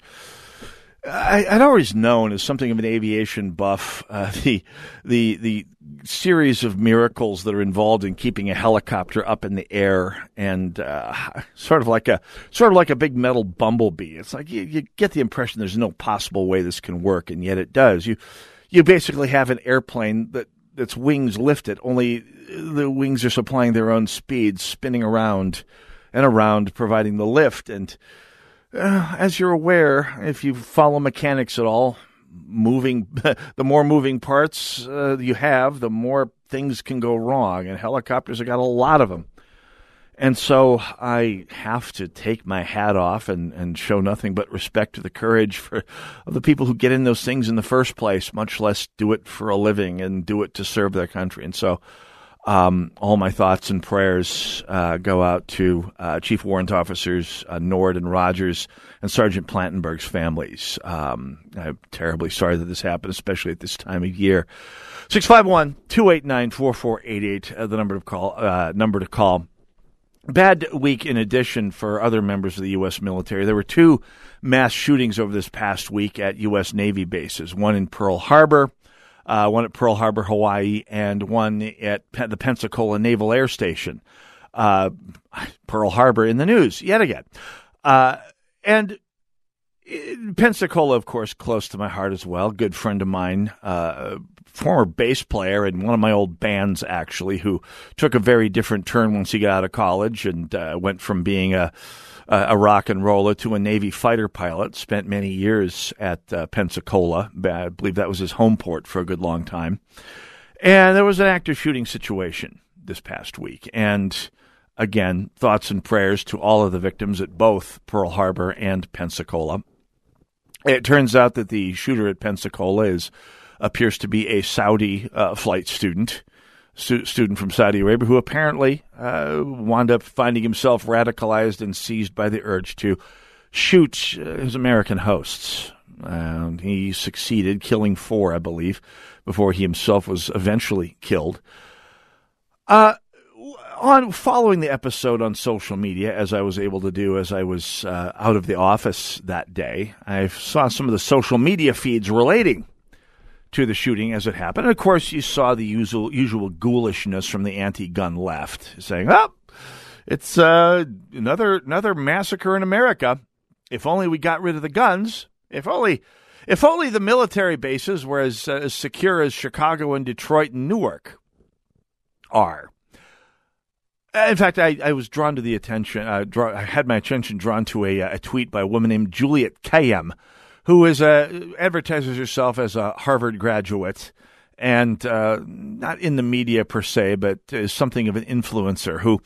I, would always known as something of an aviation buff uh, *laughs* the the the series of miracles that are involved in keeping a helicopter up in the air and uh, sort of like a sort of like a big metal bumblebee. It's like you, you get the impression there's no possible way this can work, and yet it does. You you basically have an airplane that that's wings lifted, only the wings are supplying their own speed, spinning around and around, providing the lift and uh, as you're aware, if you follow mechanics at all, moving *laughs* the more moving parts uh, you have, the more things can go wrong. And helicopters have got a lot of them. And so I have to take my hat off and, and show nothing but respect to the courage for of the people who get in those things in the first place, much less do it for a living and do it to serve their country. And so um, all my thoughts and prayers uh, go out to uh, Chief Warrant Officers uh, Nord and Rogers and Sergeant Plantenberg's families. Um, I'm terribly sorry that this happened, especially at this time of year. 651 289 4488, uh, the number to call. Uh, number to call. Bad week in addition for other members of the U.S. military. There were two mass shootings over this past week at U.S. Navy bases, one in Pearl Harbor uh, one at Pearl Harbor, Hawaii, and one at the Pensacola Naval Air Station. Uh, Pearl Harbor in the news yet again. Uh, and Pensacola, of course, close to my heart as well. Good friend of mine, uh, former bass player in one of my old bands, actually, who took a very different turn once he got out of college and uh, went from being a uh, a rock and roller to a Navy fighter pilot. Spent many years at uh, Pensacola. I believe that was his home port for a good long time. And there was an active shooting situation this past week. And again, thoughts and prayers to all of the victims at both Pearl Harbor and Pensacola. It turns out that the shooter at Pensacola is appears to be a Saudi uh, flight student stu- student from Saudi Arabia who apparently uh, wound up finding himself radicalized and seized by the urge to shoot uh, his American hosts. And he succeeded, killing four, I believe, before he himself was eventually killed. Uh, on following the episode on social media, as I was able to do as I was uh, out of the office that day, I saw some of the social media feeds relating to the shooting as it happened. And of course, you saw the usual usual ghoulishness from the anti-gun left, saying, "Oh, it's uh, another another massacre in America. If only we got rid of the guns. If only." If only the military bases were as, uh, as secure as Chicago and Detroit and Newark are. In fact, I, I was drawn to the attention. Uh, draw, I had my attention drawn to a, a tweet by a woman named Juliet Kayyem, who is a, advertises herself as a Harvard graduate and uh, not in the media per se, but is something of an influencer who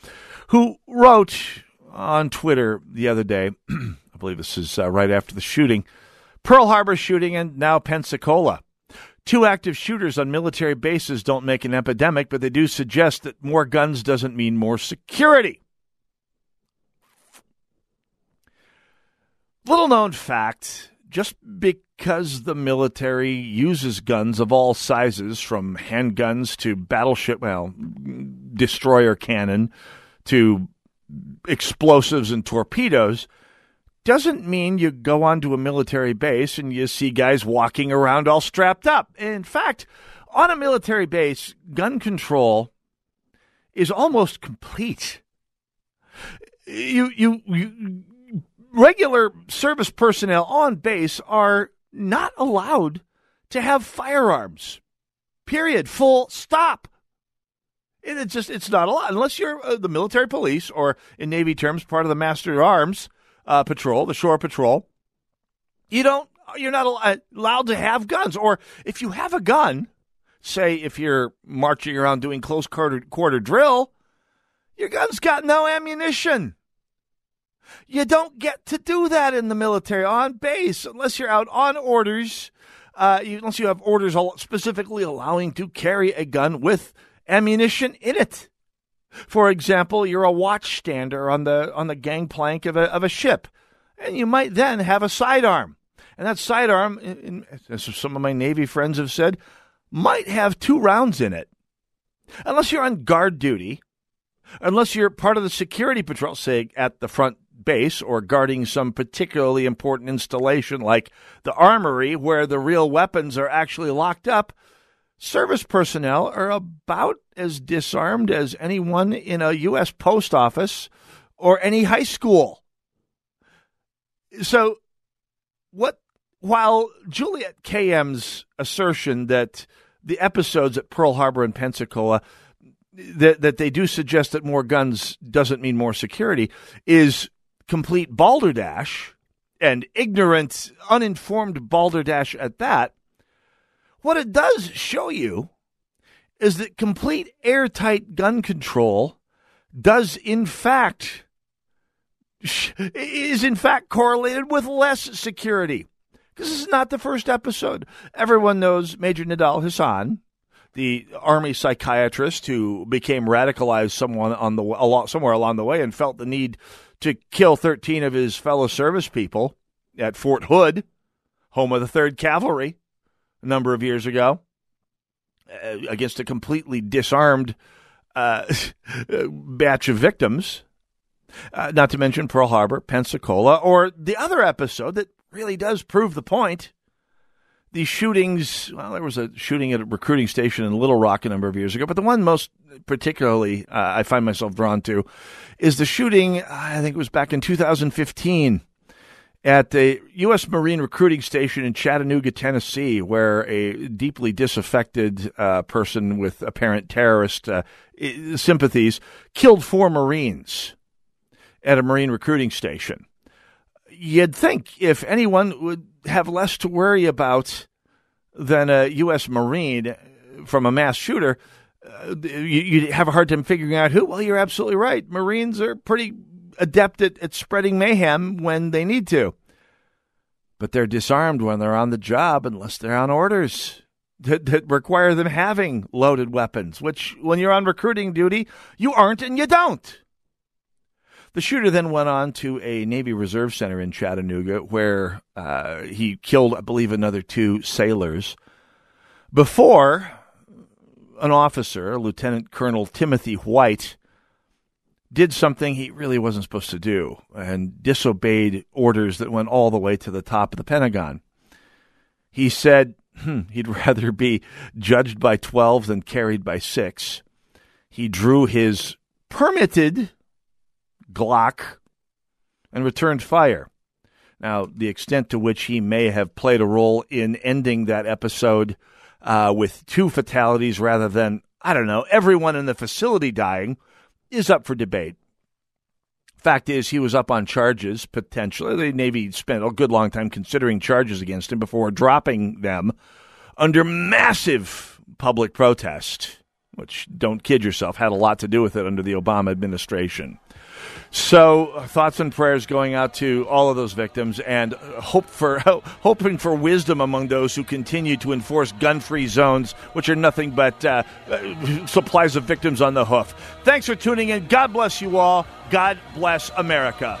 who wrote on Twitter the other day. *clears throat* I believe this is uh, right after the shooting, Pearl Harbor shooting, and now Pensacola. Two active shooters on military bases don't make an epidemic, but they do suggest that more guns doesn't mean more security. Little known fact just because the military uses guns of all sizes, from handguns to battleship, well, destroyer cannon to explosives and torpedoes, doesn't mean you go onto a military base and you see guys walking around all strapped up. In fact, on a military base, gun control is almost complete. You, you, you regular service personnel on base are not allowed to have firearms. Period. Full stop. it's just it's not allowed unless you're uh, the military police or, in Navy terms, part of the Master Arms uh, Patrol, the Shore Patrol. You don't. You're not allowed to have guns. Or if you have a gun, say if you're marching around doing close quarter, quarter drill, your gun's got no ammunition. You don't get to do that in the military on base unless you're out on orders, uh, unless you have orders specifically allowing to carry a gun with ammunition in it. For example, you're a watchstander on the on the gangplank of a of a ship, and you might then have a sidearm, and that sidearm, in, in, as some of my Navy friends have said, might have two rounds in it. Unless you're on guard duty, unless you're part of the security patrol, say at the front base or guarding some particularly important installation like the armory where the real weapons are actually locked up, service personnel are about as disarmed as anyone in a U.S. post office or any high school. So, what while Juliet Kayyem's assertion that the episodes at Pearl Harbor and Pensacola that that they do suggest that more guns doesn't mean more security is complete balderdash and ignorant, uninformed balderdash at that. What it does show you is that complete airtight gun control does in fact is in fact correlated with less security. This is not the first episode. Everyone knows Major Nidal Hasan, the army psychiatrist who became radicalized someone on the along, somewhere along the way and felt the need to kill 13 of his fellow service people at Fort Hood, home of the 3rd Cavalry, a number of years ago, uh, against a completely disarmed uh, *laughs* batch of victims. Uh, not to mention Pearl Harbor, Pensacola, or the other episode that really does prove the point. These shootings, well, there was a shooting at a recruiting station in Little Rock a number of years ago, but the one most particularly uh, I find myself drawn to is the shooting, I think it was back in 2015 at the U.S. Marine recruiting station in Chattanooga, Tennessee, where a deeply disaffected uh, person with apparent terrorist uh, sympathies killed four Marines at a Marine recruiting station you'd think if anyone would have less to worry about than a U.S. Marine from a mass shooter, uh, you'd have a hard time figuring out who. Well, you're absolutely right. Marines are pretty adept at, at spreading mayhem when they need to. But they're disarmed when they're on the job unless they're on orders that, that require them having loaded weapons, which when you're on recruiting duty, you aren't and you don't. The shooter then went on to a Navy Reserve Center in Chattanooga where uh, he killed, I believe, another two sailors. Before an officer, Lieutenant Colonel Timothy White, did something he really wasn't supposed to do and disobeyed orders that went all the way to the top of the Pentagon. He said hmm, he'd *laughs* rather be judged by 12 than carried by 6. He drew his permitted Glock and returned fire. Now, the extent to which he may have played a role in ending that episode uh, with two fatalities rather than, I don't know, everyone in the facility dying is up for debate. Fact is, he was up on charges, potentially. The Navy spent a good long time considering charges against him before dropping them under massive public protest, which, don't kid yourself, had a lot to do with it under the Obama administration. So, uh, thoughts and prayers going out to all of those victims, and hope for *laughs* hoping for wisdom among those who continue to enforce gun-free zones, which are nothing but uh, uh, supplies of victims on the hoof. Thanks for tuning in. God bless you all. God bless America.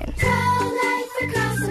Congratulations.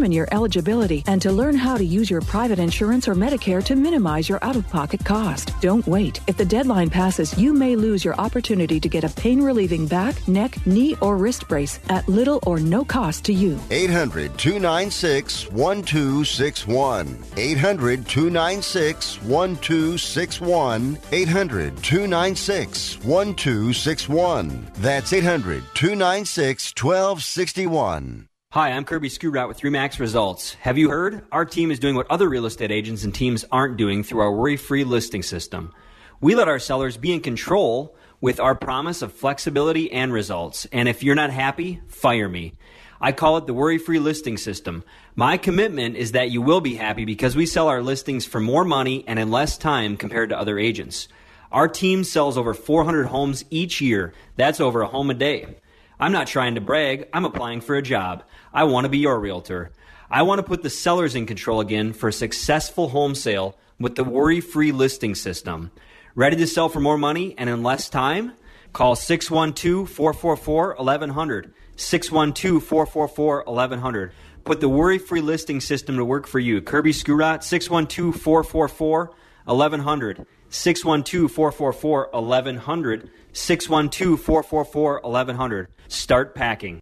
your eligibility and to learn how to use your private insurance or Medicare to minimize your out of pocket cost. Don't wait. If the deadline passes, you may lose your opportunity to get a pain relieving back, neck, knee, or wrist brace at little or no cost to you. 800 296 1261. 800 296 1261. 800 296 1261. That's 800 296 1261. Hi, I'm Kirby Screwrat with Remax Results. Have you heard? Our team is doing what other real estate agents and teams aren't doing through our worry free listing system. We let our sellers be in control with our promise of flexibility and results. And if you're not happy, fire me. I call it the worry free listing system. My commitment is that you will be happy because we sell our listings for more money and in less time compared to other agents. Our team sells over 400 homes each year. That's over a home a day. I'm not trying to brag, I'm applying for a job. I want to be your realtor. I want to put the sellers in control again for a successful home sale with the worry free listing system. Ready to sell for more money and in less time? Call 612 444 1100. 612 444 1100. Put the worry free listing system to work for you. Kirby Scurot, 612 444 1100. 612 444 1100. 612 444 1100. Start packing.